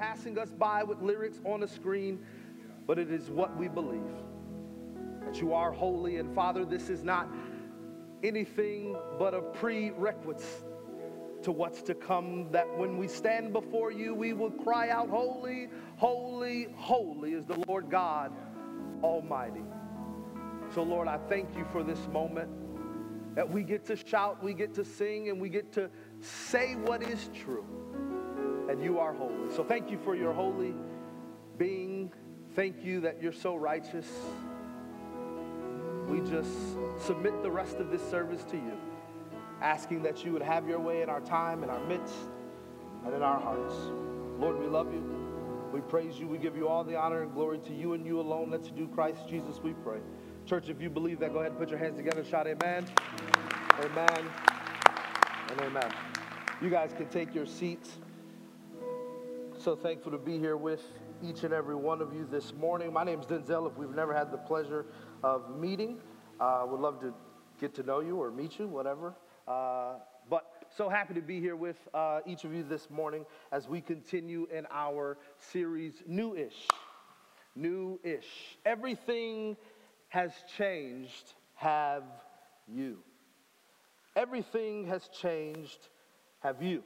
Passing us by with lyrics on a screen, but it is what we believe that you are holy. And Father, this is not anything but a prerequisite to what's to come. That when we stand before you, we will cry out, Holy, holy, holy is the Lord God Almighty. So, Lord, I thank you for this moment that we get to shout, we get to sing, and we get to say what is true and you are holy. So thank you for your holy being. Thank you that you're so righteous. We just submit the rest of this service to you, asking that you would have your way in our time, in our midst, and in our hearts. Lord, we love you. We praise you. We give you all the honor and glory to you and you alone. Let's do Christ Jesus, we pray. Church, if you believe that, go ahead and put your hands together and shout amen. Amen. And amen. You guys can take your seats. So thankful to be here with each and every one of you this morning. My name is Denzel. If we've never had the pleasure of meeting, uh, would love to get to know you or meet you, whatever. Uh, but so happy to be here with uh, each of you this morning as we continue in our series, New-ish. New-ish. Everything has changed. Have you? Everything has changed. Have you?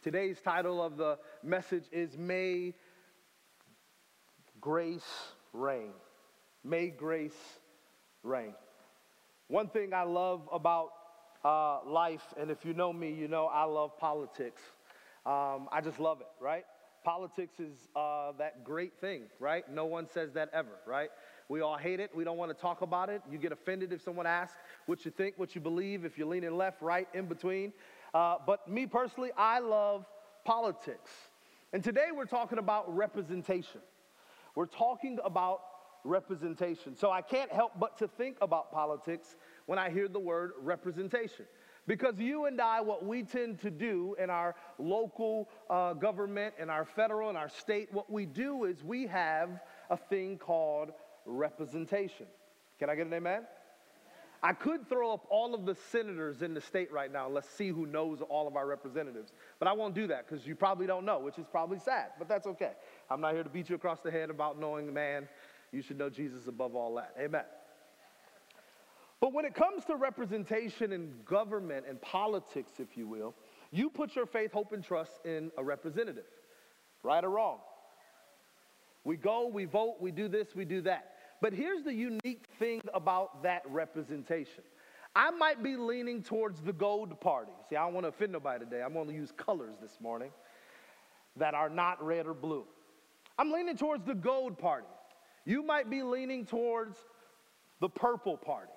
Today's title of the message is May Grace Reign. May grace reign. One thing I love about uh, life, and if you know me, you know I love politics. Um, I just love it, right? Politics is uh, that great thing, right? No one says that ever, right? We all hate it. We don't want to talk about it. You get offended if someone asks what you think, what you believe, if you're leaning left, right, in between. Uh, but me personally, I love politics. And today we're talking about representation. We're talking about representation. So I can't help but to think about politics when I hear the word representation. Because you and I, what we tend to do in our local uh, government, in our federal, and our state, what we do is we have a thing called representation. Can I get an amen? I could throw up all of the senators in the state right now. Let's see who knows all of our representatives. But I won't do that because you probably don't know, which is probably sad, but that's okay. I'm not here to beat you across the head about knowing a man. You should know Jesus above all that. Amen. But when it comes to representation in government and politics, if you will, you put your faith, hope, and trust in a representative, right or wrong. We go, we vote, we do this, we do that. But here's the unique thing about that representation. I might be leaning towards the gold party. See, I don't want to offend nobody today. I'm going to use colors this morning that are not red or blue. I'm leaning towards the gold party. You might be leaning towards the purple party.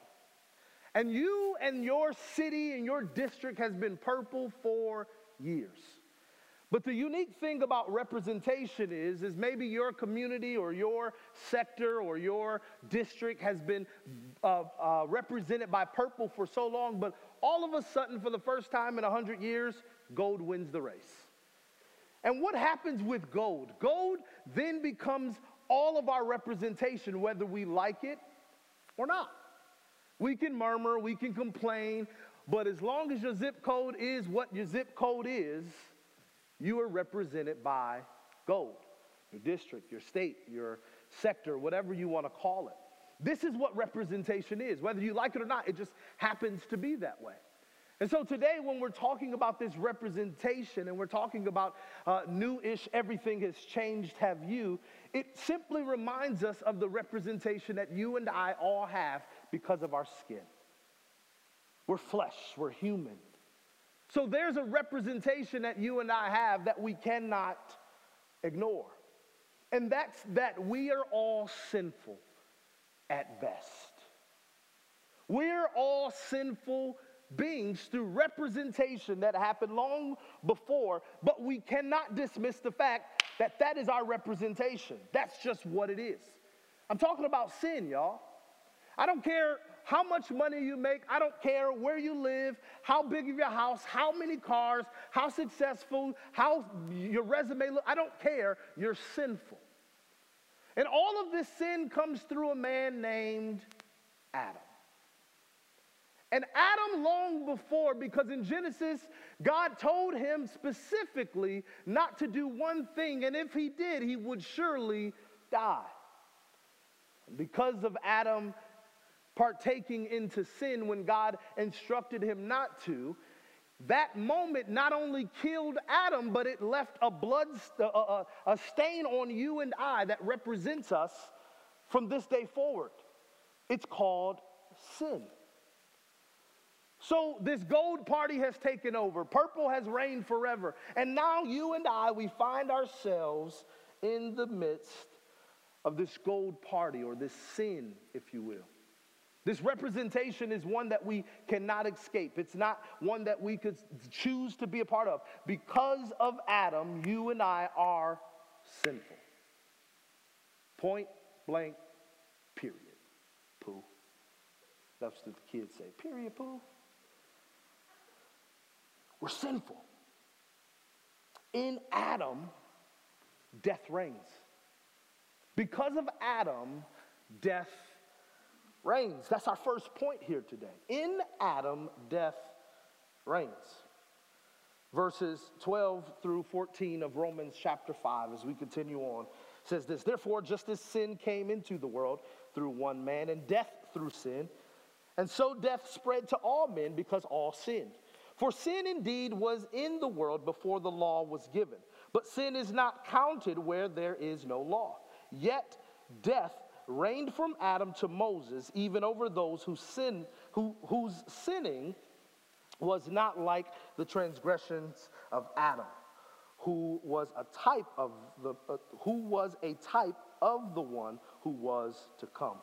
And you and your city and your district has been purple for years. But the unique thing about representation is, is maybe your community or your sector or your district has been uh, uh, represented by purple for so long, but all of a sudden, for the first time in 100 years, gold wins the race. And what happens with gold? Gold then becomes all of our representation, whether we like it or not. We can murmur, we can complain, but as long as your zip code is what your zip code is, you are represented by gold. Your district, your state, your sector, whatever you want to call it. This is what representation is. Whether you like it or not, it just happens to be that way. And so today, when we're talking about this representation and we're talking about uh, new ish, everything has changed, have you, it simply reminds us of the representation that you and I all have because of our skin. We're flesh, we're human. So there's a representation that you and I have that we cannot ignore. And that's that we are all sinful at best. We're all sinful beings through representation that happened long before, but we cannot dismiss the fact that that is our representation. That's just what it is. I'm talking about sin, y'all. I don't care how much money you make. I don't care where you live, how big of your house, how many cars, how successful, how your resume look. I don't care. You're sinful. And all of this sin comes through a man named Adam. And Adam, long before, because in Genesis, God told him specifically not to do one thing, and if he did, he would surely die. Because of Adam partaking into sin when God instructed him not to, that moment not only killed Adam, but it left a blood, a, a, a stain on you and I that represents us from this day forward. It's called sin. So this gold party has taken over. Purple has reigned forever. And now you and I, we find ourselves in the midst of this gold party or this sin, if you will. This representation is one that we cannot escape. It's not one that we could choose to be a part of. Because of Adam, you and I are sinful. Point blank, period. Pooh. That's what the kids say. Period, pooh. We're sinful. In Adam, death reigns. Because of Adam, death reigns. That's our first point here today. In Adam, death reigns. Verses 12 through 14 of Romans chapter 5, as we continue on, says this Therefore, just as sin came into the world through one man, and death through sin, and so death spread to all men because all sinned. For sin indeed was in the world before the law was given, but sin is not counted where there is no law. Yet death reigned from Adam to Moses, even over those who sin, who, whose sinning was not like the transgressions of Adam, who was a type of the uh, who was a type of the one who was to come.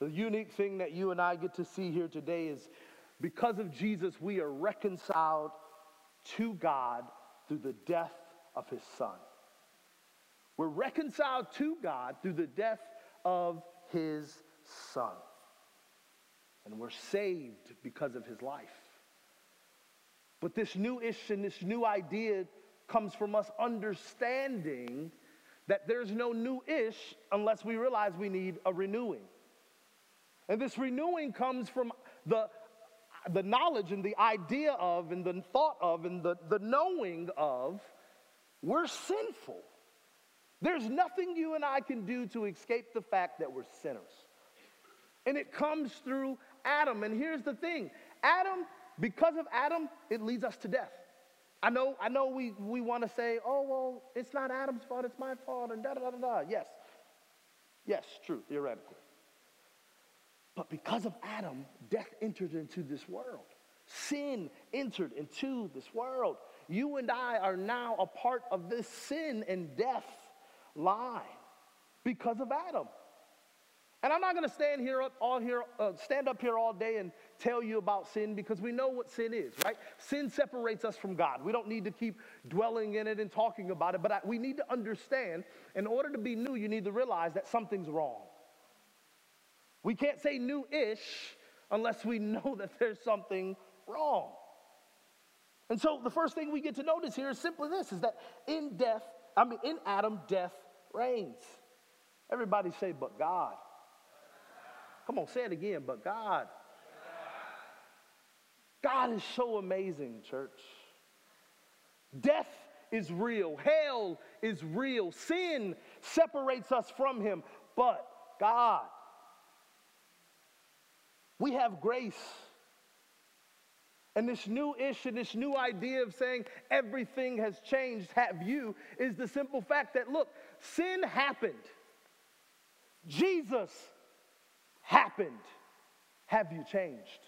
The unique thing that you and I get to see here today is because of Jesus, we are reconciled to God through the death of his son. We're reconciled to God through the death of his son. And we're saved because of his life. But this new issue and this new idea comes from us understanding that there's no new ish unless we realize we need a renewing. And this renewing comes from the, the knowledge and the idea of and the thought of and the, the knowing of we're sinful. There's nothing you and I can do to escape the fact that we're sinners. And it comes through Adam. And here's the thing Adam, because of Adam, it leads us to death. I know, I know we, we want to say, oh, well, it's not Adam's fault, it's my fault, and da da da da. Yes. Yes, true, theoretically. But because of Adam, death entered into this world. Sin entered into this world. You and I are now a part of this sin and death lie because of Adam. And I'm not going to stand here all here, uh, stand up here all day and tell you about sin because we know what sin is, right? Sin separates us from God. We don't need to keep dwelling in it and talking about it, but I, we need to understand in order to be new, you need to realize that something's wrong. We can't say new ish unless we know that there's something wrong. And so the first thing we get to notice here is simply this is that in death, I mean in Adam, death reigns. Everybody say, but God. Come on, say it again, but God. God is so amazing, church. Death is real, hell is real, sin separates us from Him, but God. We have grace. And this new issue, this new idea of saying everything has changed, have you, is the simple fact that look, sin happened. Jesus happened. Have you changed?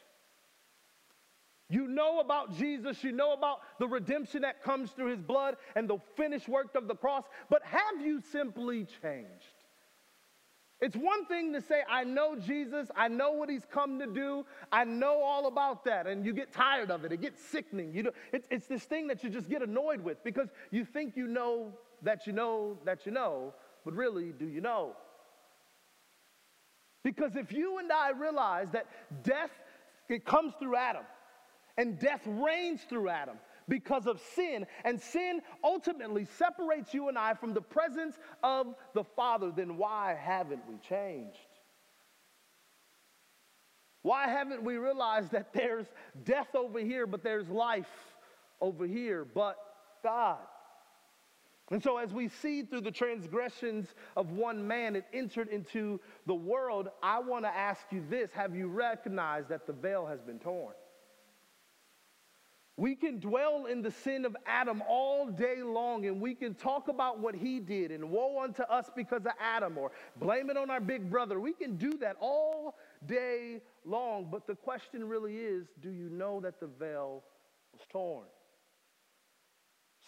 You know about Jesus, you know about the redemption that comes through his blood and the finished work of the cross, but have you simply changed? It's one thing to say, I know Jesus, I know what he's come to do, I know all about that, and you get tired of it. It gets sickening. You know, it's, it's this thing that you just get annoyed with because you think you know that you know that you know, but really, do you know? Because if you and I realize that death, it comes through Adam, and death reigns through Adam, because of sin. And sin ultimately separates you and I from the presence of the Father. Then why haven't we changed? Why haven't we realized that there's death over here, but there's life over here, but God? And so, as we see through the transgressions of one man, it entered into the world. I want to ask you this Have you recognized that the veil has been torn? We can dwell in the sin of Adam all day long and we can talk about what he did and woe unto us because of Adam or blame it on our big brother. We can do that all day long. But the question really is do you know that the veil was torn?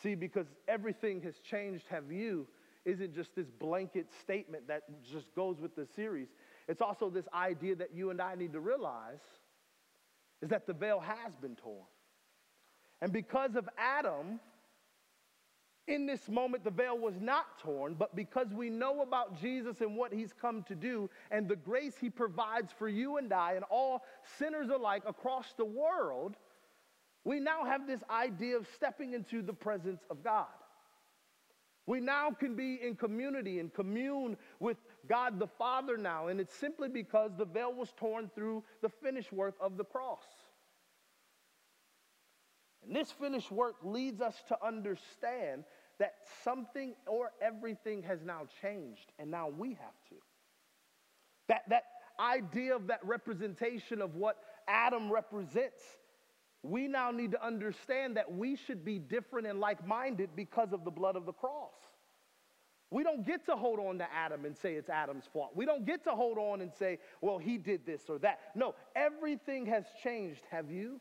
See, because everything has changed, have you? Isn't just this blanket statement that just goes with the series. It's also this idea that you and I need to realize is that the veil has been torn. And because of Adam, in this moment, the veil was not torn, but because we know about Jesus and what he's come to do and the grace he provides for you and I and all sinners alike across the world, we now have this idea of stepping into the presence of God. We now can be in community and commune with God the Father now, and it's simply because the veil was torn through the finished work of the cross. And this finished work leads us to understand that something or everything has now changed, and now we have to. That, that idea of that representation of what Adam represents, we now need to understand that we should be different and like minded because of the blood of the cross. We don't get to hold on to Adam and say it's Adam's fault. We don't get to hold on and say, well, he did this or that. No, everything has changed. Have you?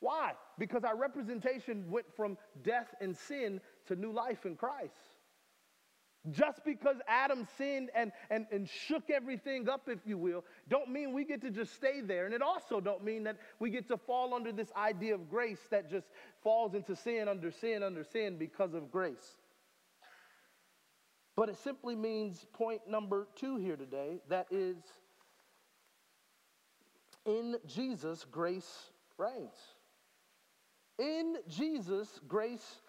Why? Because our representation went from death and sin to new life in Christ. Just because Adam sinned and, and, and shook everything up, if you will, don't mean we get to just stay there. And it also don't mean that we get to fall under this idea of grace that just falls into sin under sin under sin because of grace. But it simply means point number two here today that is, in Jesus, grace reigns. In Jesus, grace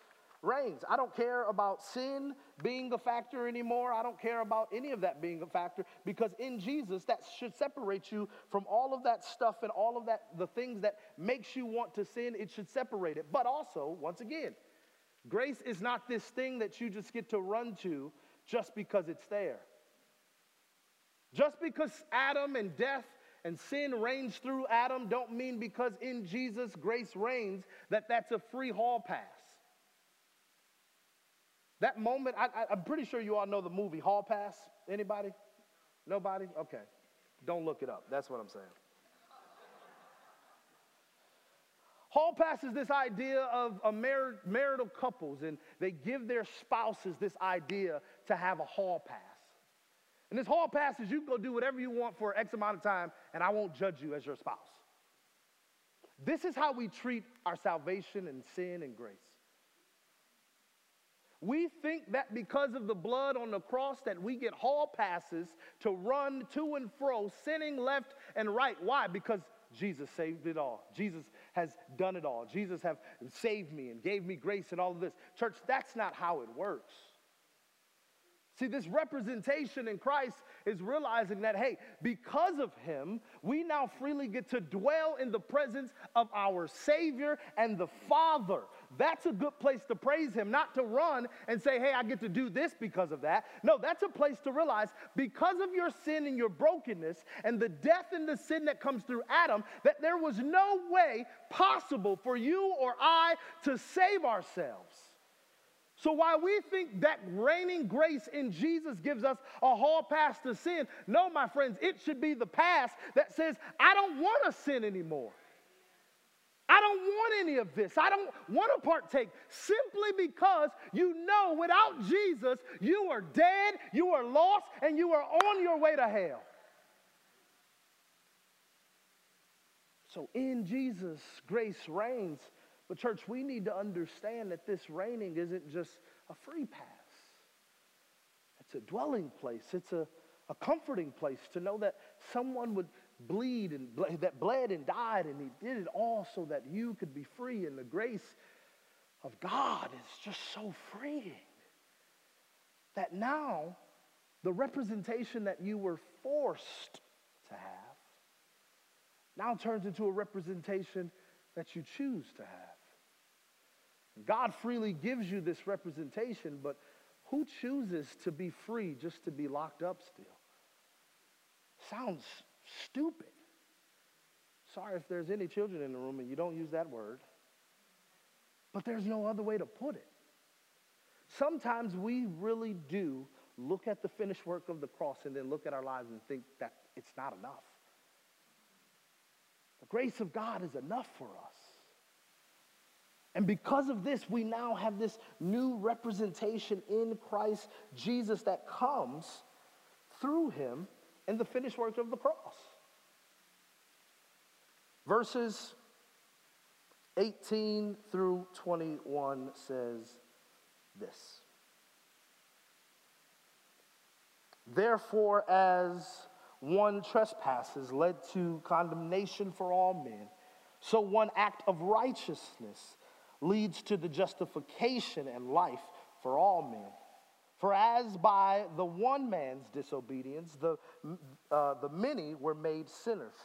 reigns. I don't care about sin being a factor anymore. I don't care about any of that being a factor because in Jesus, that should separate you from all of that stuff and all of that, the things that makes you want to sin. It should separate it. But also, once again, grace is not this thing that you just get to run to just because it's there. Just because Adam and death and sin reigns through Adam don't mean because in Jesus grace reigns that that's a free hall pass. That moment, I, am pretty sure you all know the movie Hall Pass. Anybody? Nobody? Okay. Don't look it up. That's what I'm saying. Hall pass is this idea of a mar- marital couples, and they give their spouses this idea to have a hall pass. And this hall pass is you can go do whatever you want for X amount of time, and I won't judge you as your spouse. This is how we treat our salvation and sin and grace. We think that because of the blood on the cross that we get hall passes to run to and fro, sinning left and right. Why? Because Jesus saved it all. Jesus has done it all. Jesus have saved me and gave me grace and all of this. Church, that's not how it works. See, this representation in Christ is realizing that, hey, because of him, we now freely get to dwell in the presence of our Savior and the Father. That's a good place to praise him, not to run and say, hey, I get to do this because of that. No, that's a place to realize because of your sin and your brokenness and the death and the sin that comes through Adam, that there was no way possible for you or I to save ourselves. So while we think that reigning grace in Jesus gives us a hall pass to sin, no, my friends, it should be the pass that says, I don't want to sin anymore. I don't want any of this. I don't want to partake simply because you know without Jesus, you are dead, you are lost, and you are on your way to hell. So in Jesus, grace reigns but, church, we need to understand that this reigning isn't just a free pass, it's a dwelling place, it's a, a comforting place to know that someone would bleed and that bled and died, and he did it all so that you could be free. And the grace of God is just so freeing that now the representation that you were forced to have now turns into a representation that you choose to have. God freely gives you this representation, but who chooses to be free just to be locked up still? Sounds stupid. Sorry if there's any children in the room and you don't use that word, but there's no other way to put it. Sometimes we really do look at the finished work of the cross and then look at our lives and think that it's not enough. The grace of God is enough for us. And because of this, we now have this new representation in Christ Jesus that comes through him and the finished work of the cross. Verses 18 through 21 says this Therefore, as one trespasses led to condemnation for all men, so one act of righteousness leads to the justification and life for all men. For as by the one man's disobedience the, uh, the many were made sinners,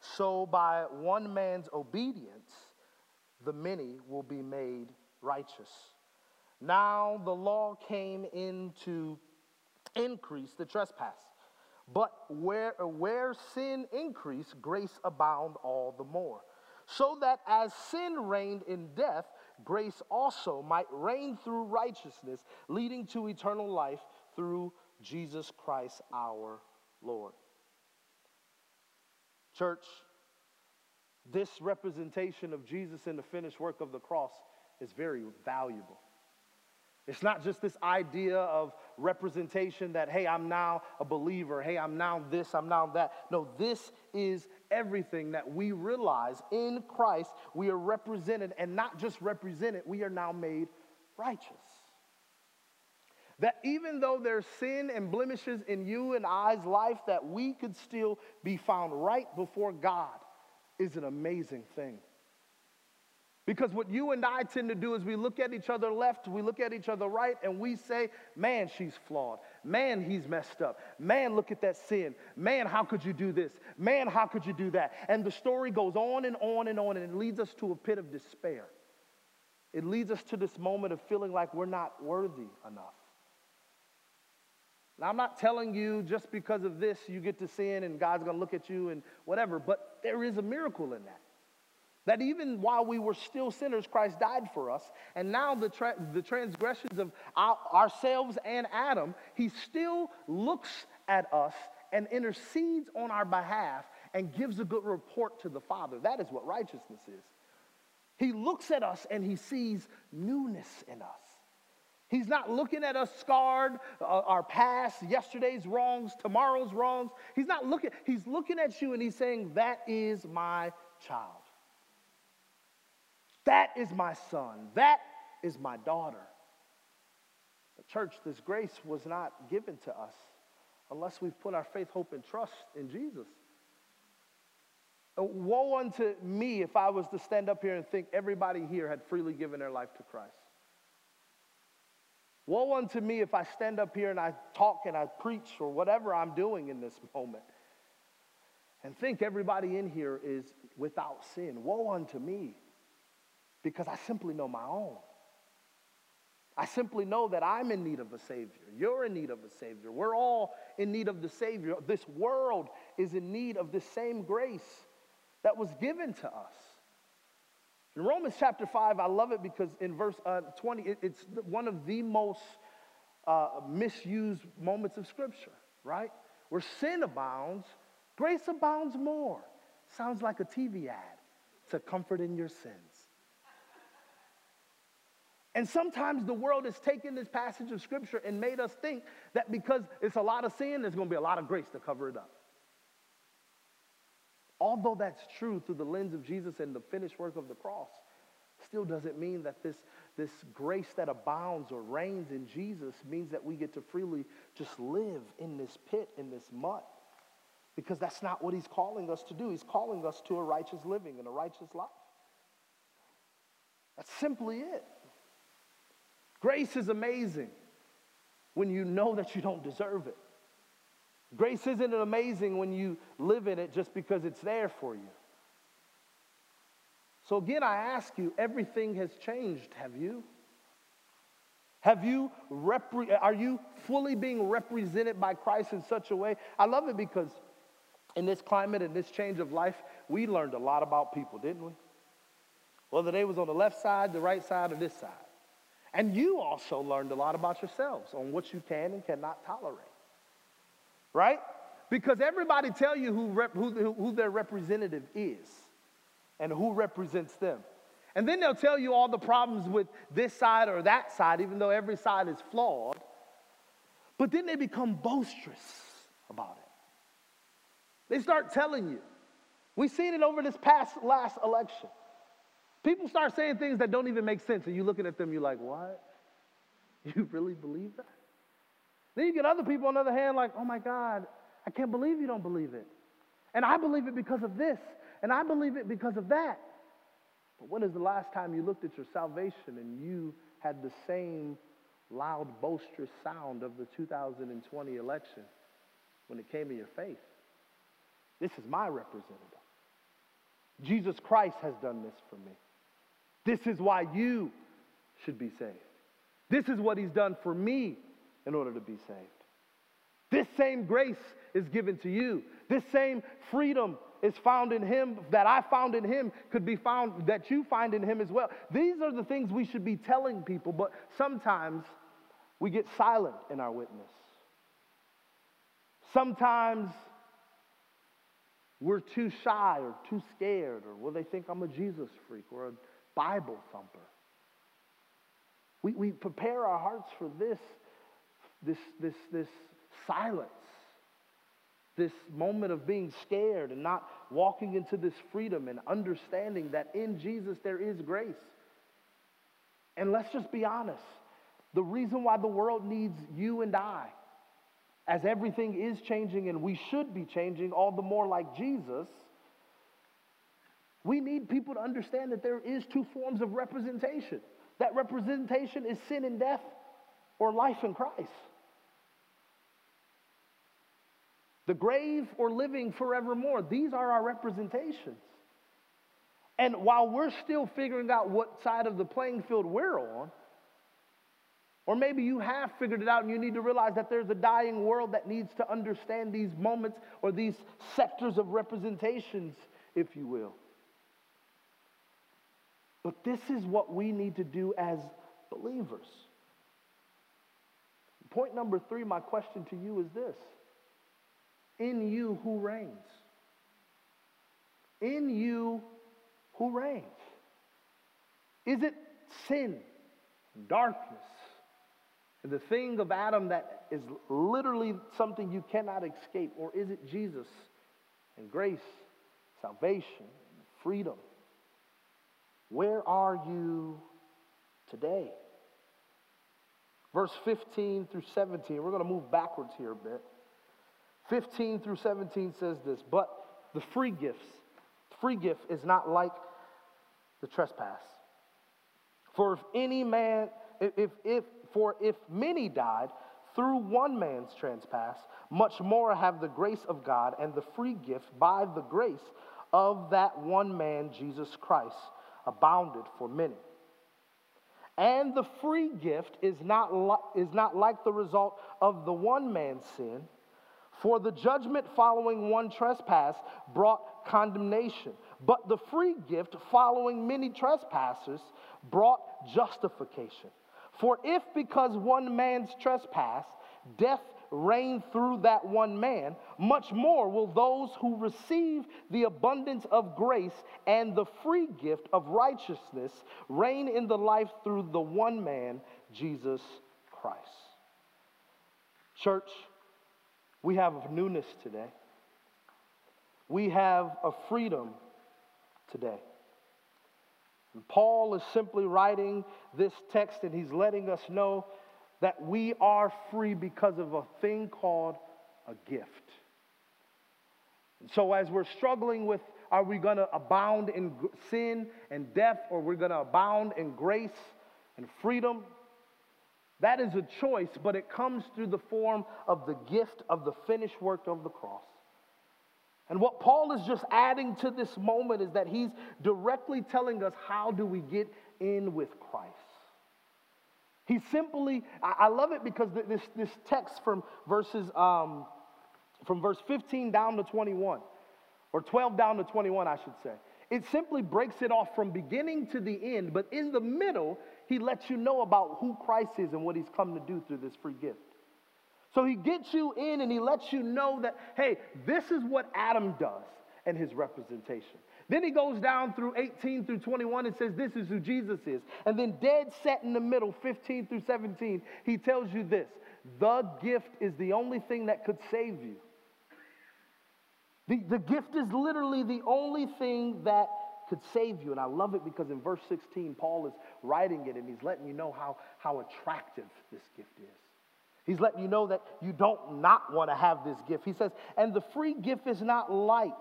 so by one man's obedience the many will be made righteous. Now the law came in to increase the trespass. But where, where sin increased, grace abound all the more so that as sin reigned in death, grace also might reign through righteousness, leading to eternal life through Jesus Christ our Lord. Church, this representation of Jesus in the finished work of the cross is very valuable. It's not just this idea of representation that, hey, I'm now a believer, hey, I'm now this, I'm now that. No, this is everything that we realize in Christ we are represented, and not just represented, we are now made righteous. That even though there's sin and blemishes in you and I's life, that we could still be found right before God is an amazing thing. Because what you and I tend to do is we look at each other left, we look at each other right, and we say, man, she's flawed. Man, he's messed up. Man, look at that sin. Man, how could you do this? Man, how could you do that? And the story goes on and on and on, and it leads us to a pit of despair. It leads us to this moment of feeling like we're not worthy enough. Now, I'm not telling you just because of this you get to sin and God's to look at you and whatever, but there is a miracle in that. That even while we were still sinners, Christ died for us. And now the, tra- the transgressions of our, ourselves and Adam, he still looks at us and intercedes on our behalf and gives a good report to the Father. That is what righteousness is. He looks at us and he sees newness in us. He's not looking at us scarred, uh, our past, yesterday's wrongs, tomorrow's wrongs. He's not looking, he's looking at you and he's saying, That is my child. That is my son. That is my daughter. The church, this grace was not given to us unless we've put our faith, hope, and trust in Jesus. Woe unto me if I was to stand up here and think everybody here had freely given their life to Christ. Woe unto me if I stand up here and I talk and I preach or whatever I'm doing in this moment and think everybody in here is without sin. Woe unto me because I simply know my own. I simply know that I'm in need of a Savior. You're in need of a Savior. We're all in need of the Savior. This world is in need of the same grace that was given to us. In Romans chapter 5, I love it because in verse uh, 20, it, it's one of the most uh, misused moments of Scripture, right? Where sin abounds, grace abounds more. Sounds like a TV ad to comfort in your sins. And sometimes the world has taken this passage of scripture and made us think that because it's a lot of sin, there's going to be a lot of grace to cover it up. Although that's true through the lens of Jesus and the finished work of the cross, still doesn't mean that this, this grace that abounds or reigns in Jesus means that we get to freely just live in this pit, in this mud. Because that's not what he's calling us to do. He's calling us to a righteous living and a righteous life. That's simply it. Grace is amazing when you know that you don't deserve it. Grace isn't amazing when you live in it just because it's there for you. So, again, I ask you, everything has changed, have you? Have you, repre- are you fully being represented by Christ in such a way? I love it because in this climate and this change of life, we learned a lot about people, didn't we? Whether they was on the left side, the right side, or this side. And you also learned a lot about yourselves on what you can and cannot tolerate. Right? Because everybody tell you who, rep, who, who their representative is and who represents them. And then they'll tell you all the problems with this side or that side, even though every side is flawed. But then they become boisterous about it. They start telling you. We've seen it over this past last election. People start saying things that don't even make sense, and you're looking at them, you're like, what? You really believe that? Then you get other people on the other hand, like, oh my God, I can't believe you don't believe it. And I believe it because of this, and I believe it because of that. But when is the last time you looked at your salvation and you had the same loud, boisterous sound of the 2020 election when it came to your faith? This is my representative. Jesus Christ has done this for me. This is why you should be saved. This is what he's done for me in order to be saved. This same grace is given to you. This same freedom is found in him that I found in him could be found that you find in him as well. These are the things we should be telling people, but sometimes we get silent in our witness. Sometimes we're too shy or too scared, or will they think I'm a Jesus freak or a Bible thumper. We, we prepare our hearts for this, this, this, this silence, this moment of being scared and not walking into this freedom and understanding that in Jesus there is grace. And let's just be honest the reason why the world needs you and I, as everything is changing and we should be changing all the more like Jesus we need people to understand that there is two forms of representation. That representation is sin and death or life in Christ. The grave or living forevermore. These are our representations. And while we're still figuring out what side of the playing field we're on, or maybe you have figured it out and you need to realize that there's a dying world that needs to understand these moments or these sectors of representations, if you will. But this is what we need to do as believers. Point number three, my question to you is this In you, who reigns? In you, who reigns? Is it sin, darkness, And the thing of Adam that is literally something you cannot escape, or is it Jesus and grace, salvation, freedom? Where are you today? Verse 15 through 17, we're going to move backwards here a bit. 15 through 17 says this, but the free gifts, free gift is not like the trespass. For if any man, if, if, for if many died through one man's trespass, much more have the grace of God and the free gift by the grace of that one man, Jesus Christ, abounded for many. And the free gift is not, li- is not like the result of the one man's sin, for the judgment following one trespass brought condemnation, but the free gift following many trespassers brought justification. For if because one man's trespass, death reigned through that one man, much more will those who receive the abundance of grace and the free gift of righteousness reign in the life through the one man, Jesus Christ. Church, we have a newness today. We have a freedom today. And Paul is simply writing this text and he's letting us know that we are free because of a thing called a gift. And so, as we're struggling with are we going to abound in sin and death or we're going to abound in grace and freedom? That is a choice, but it comes through the form of the gift of the finished work of the cross. And what Paul is just adding to this moment is that he's directly telling us how do we get in with Christ. He simply, I love it because this, this text from verses, um, from verse 15 down to 21, or 12 down to 21, I should say, it simply breaks it off from beginning to the end, but in the middle, he lets you know about who Christ is and what he's come to do through this free gift. So he gets you in and he lets you know that, hey, this is what Adam does and his representation. Then he goes down through 18 through 21 and says, This is who Jesus is. And then, dead set in the middle, 15 through 17, he tells you this the gift is the only thing that could save you. The, the gift is literally the only thing that could save you. And I love it because in verse 16, Paul is writing it and he's letting you know how, how attractive this gift is. He's letting you know that you don't not want to have this gift. He says, and the free gift is not like,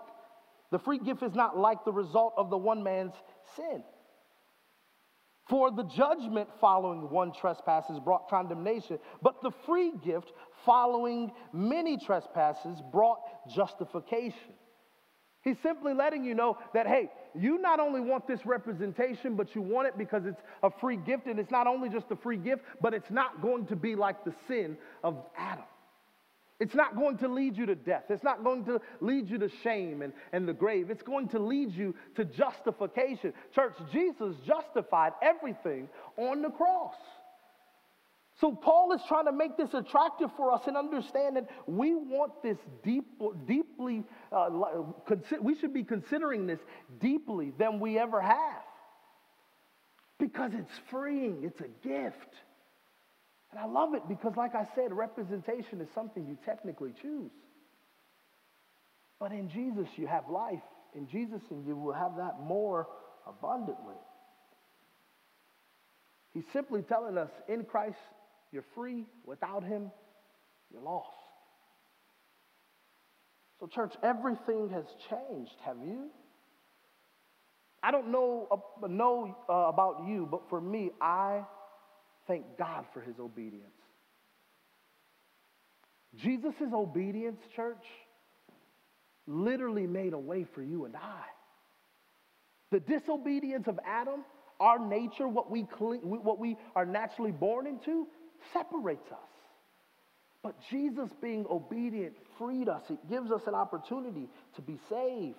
the free gift is not like the result of the one man's sin. For the judgment following one trespasses brought condemnation, but the free gift following many trespasses brought justification. He's simply letting you know that, hey, you not only want this representation, but you want it because it's a free gift. And it's not only just a free gift, but it's not going to be like the sin of Adam. It's not going to lead you to death. It's not going to lead you to shame and, and the grave. It's going to lead you to justification. Church, Jesus justified everything on the cross. So Paul is trying to make this attractive for us and understand that we want this deep, deeply, uh, we should be considering this deeply than we ever have. Because it's freeing, it's a gift. And I love it because, like I said, representation is something you technically choose. But in Jesus, you have life. In Jesus, and you will have that more abundantly. He's simply telling us in Christ, you're free. Without Him, you're lost. So, church, everything has changed. Have you? I don't know, uh, know uh, about you, but for me, I thank God for his obedience. Jesus' obedience, church, literally made a way for you and I. The disobedience of Adam, our nature, what we, what we are naturally born into, separates us. But Jesus being obedient freed us. It gives us an opportunity to be saved.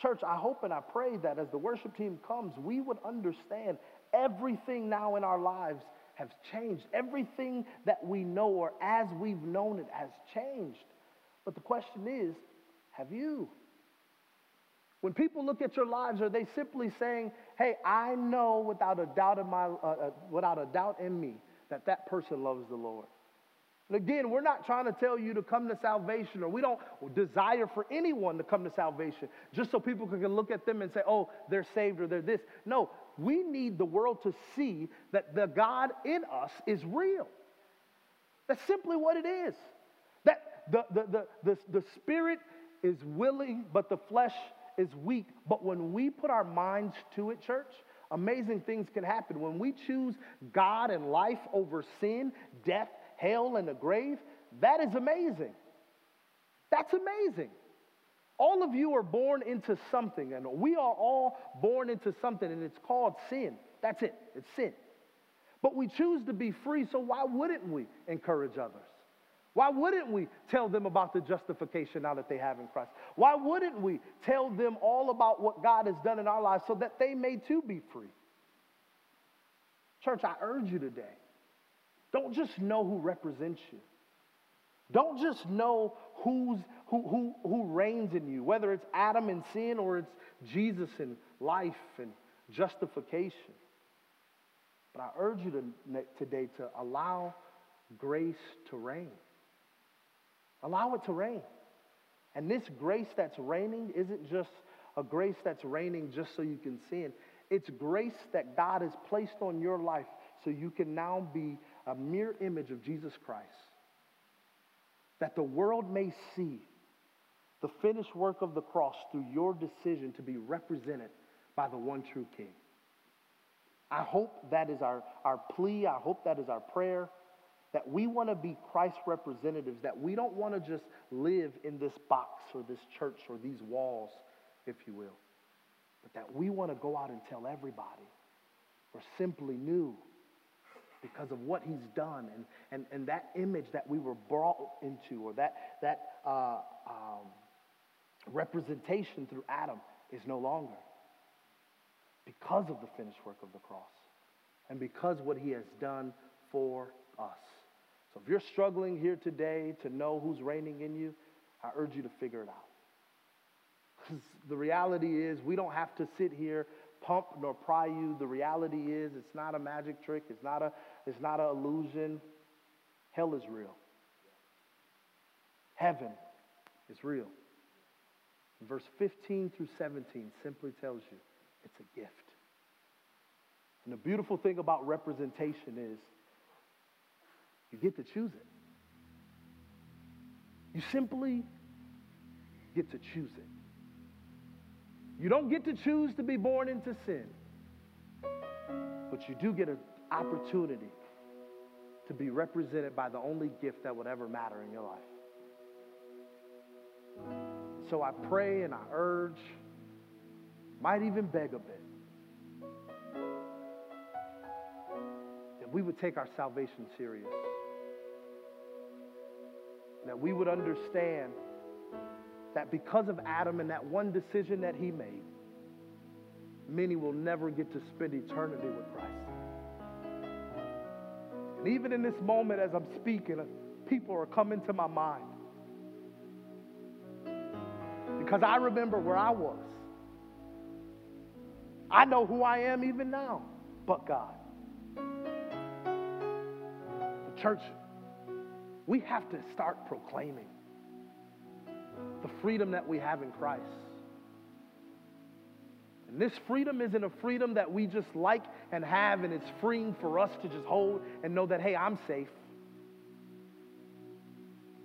Church, I hope and I pray that as the worship team comes, we would understand everything now in our lives has changed. Everything that we know or as we've known it has changed. But the question is, have you? When people look at your lives, are they simply saying, hey, I know without a doubt in my, uh, uh, without a doubt in me that that person loves the Lord. And again, we're not trying to tell you to come to salvation, or we don't desire for anyone to come to salvation just so people can look at them and say, oh, they're saved or they're this. No, we need the world to see that the God in us is real. That's simply what it is. That the, the, the, the, the spirit is willing, but the flesh is weak. But when we put our minds to it, church, amazing things can happen. When we choose God and life over sin, death, hell, and the grave, that is amazing. That's amazing. All of you are born into something, and we are all born into something, and it's called sin. That's it, it's sin. But we choose to be free, so why wouldn't we encourage others? Why wouldn't we tell them about the justification now that they have in Christ? Why wouldn't we tell them all about what God has done in our lives so that they may too be free? Church, I urge you today don't just know who represents you. Don't just know who's, who, who, who reigns in you, whether it's Adam and sin or it's Jesus and life and justification. But I urge you to, today to allow grace to reign. Allow it to reign. And this grace that's reigning isn't just a grace that's reigning just so you can sin. It's grace that God has placed on your life so you can now be a mere image of Jesus Christ. That the world may see the finished work of the cross through your decision to be represented by the one true King. I hope that is our, our plea. I hope that is our prayer that we want to be Christ representatives, that we don't want to just live in this box or this church or these walls, if you will, but that we want to go out and tell everybody we're simply new because of what he's done and, and, and that image that we were brought into or that, that uh, um, representation through Adam is no longer because of the finished work of the cross and because what he has done for us. So if you're struggling here today to know who's reigning in you, I urge you to figure it out. Because the reality is, we don't have to sit here, pump nor pry you. The reality is, it's not a magic trick, it's not, a, it's not an illusion. Hell is real, heaven is real. Verse 15 through 17 simply tells you it's a gift. And the beautiful thing about representation is you get to choose it. You simply get to choose it. You don't get to choose to be born into sin, but you do get an opportunity to be represented by the only gift that would ever matter in your life. So I pray and I urge, might even beg a bit, that we would take our salvation serious that we would understand that because of Adam and that one decision that he made, many will never get to spend eternity with Christ. And even in this moment, as I'm speaking, uh, people are coming to my mind. Because I remember where I was. I know who I am even now, but God. The church we have to start proclaiming the freedom that we have in Christ. And this freedom isn't a freedom that we just like and have, and it's freeing for us to just hold and know that, hey, I'm safe.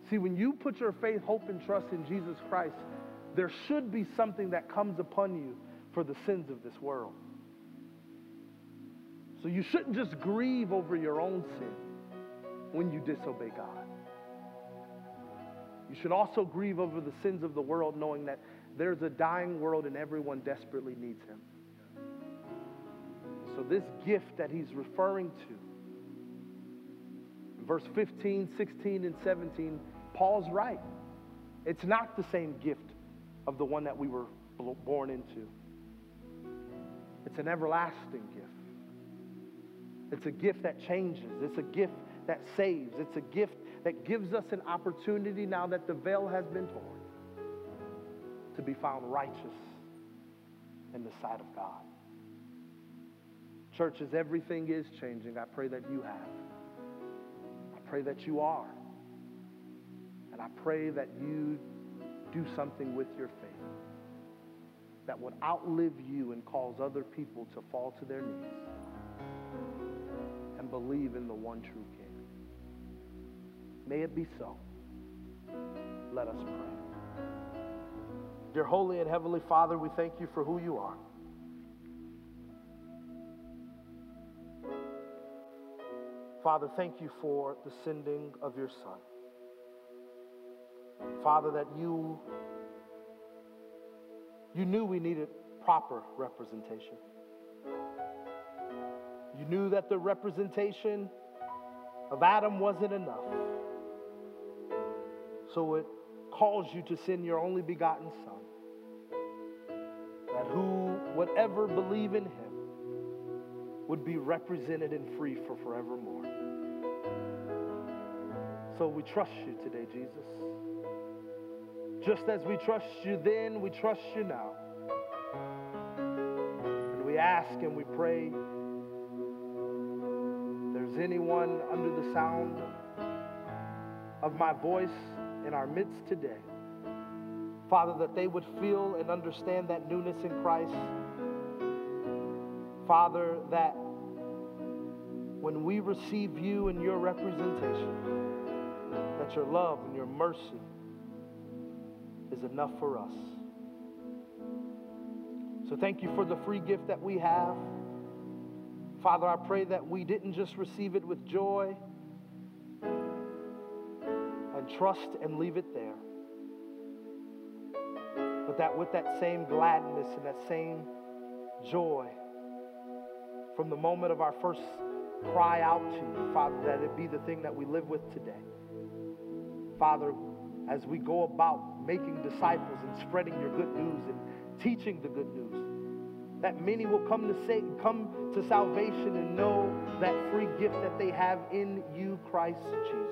See, when you put your faith, hope, and trust in Jesus Christ, there should be something that comes upon you for the sins of this world. So you shouldn't just grieve over your own sin when you disobey God. You should also grieve over the sins of the world, knowing that there's a dying world and everyone desperately needs him. So, this gift that he's referring to, verse 15, 16, and 17, Paul's right. It's not the same gift of the one that we were born into, it's an everlasting gift. It's a gift that changes, it's a gift that saves, it's a gift that gives us an opportunity now that the veil has been torn to be found righteous in the sight of God. Church, as everything is changing, I pray that you have I pray that you are. And I pray that you do something with your faith that would outlive you and cause other people to fall to their knees and believe in the one true King. May it be so. Let us pray. Dear Holy and Heavenly Father, we thank you for who you are. Father, thank you for the sending of your Son. Father, that you you knew we needed proper representation. You knew that the representation of Adam wasn't enough. So it calls you to send your only begotten Son, that who would ever believe in him would be represented and free for forevermore. So we trust you today, Jesus. Just as we trust you then, we trust you now. And we ask and we pray. If there's anyone under the sound of my voice in our midst today, Father, that they would feel and understand that newness in Christ. Father, that when we receive you and your representation, that your love and your mercy is enough for us. So thank you for the free gift that we have. Father, I pray that we didn't just receive it with joy and trust and leave it there, that with that same gladness and that same joy, from the moment of our first cry out to you, Father, that it be the thing that we live with today. Father, as we go about making disciples and spreading your good news and teaching the good news. That many will come to say, come to salvation and know that free gift that they have in you, Christ Jesus.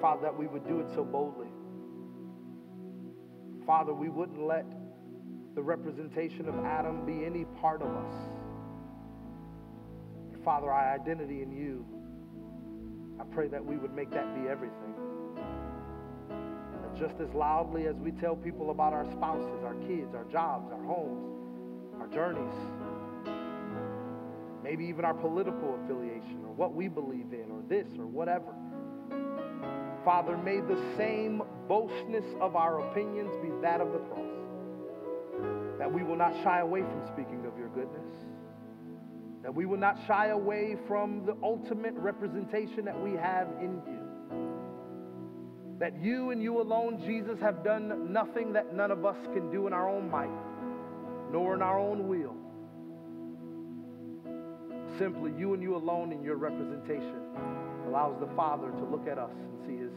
Father, that we would do it so boldly. Father, we wouldn't let the representation of Adam be any part of us. Father, our identity in you I pray that we would make that be everything. And just as loudly as we tell people about our spouses, our kids, our jobs, our homes, our journeys, maybe even our political affiliation or what we believe in or this or whatever. Father, may the same boastness of our opinions be that of the cross. That we will not shy away from speaking of your goodness that we will not shy away from the ultimate representation that we have in you. That you and you alone, Jesus, have done nothing that none of us can do in our own might, nor in our own will. Simply, you and you alone in your representation allows the Father to look at us and see his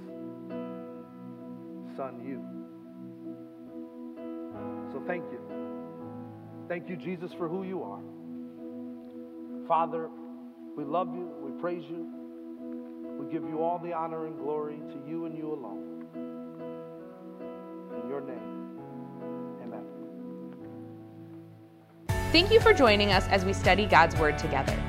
Son, you. So thank you. Thank you, Jesus, for who you are. Father, we love you. We praise you. We give you all the honor and glory to you and you alone. In your name, amen. Thank you for joining us as we study God's Word together.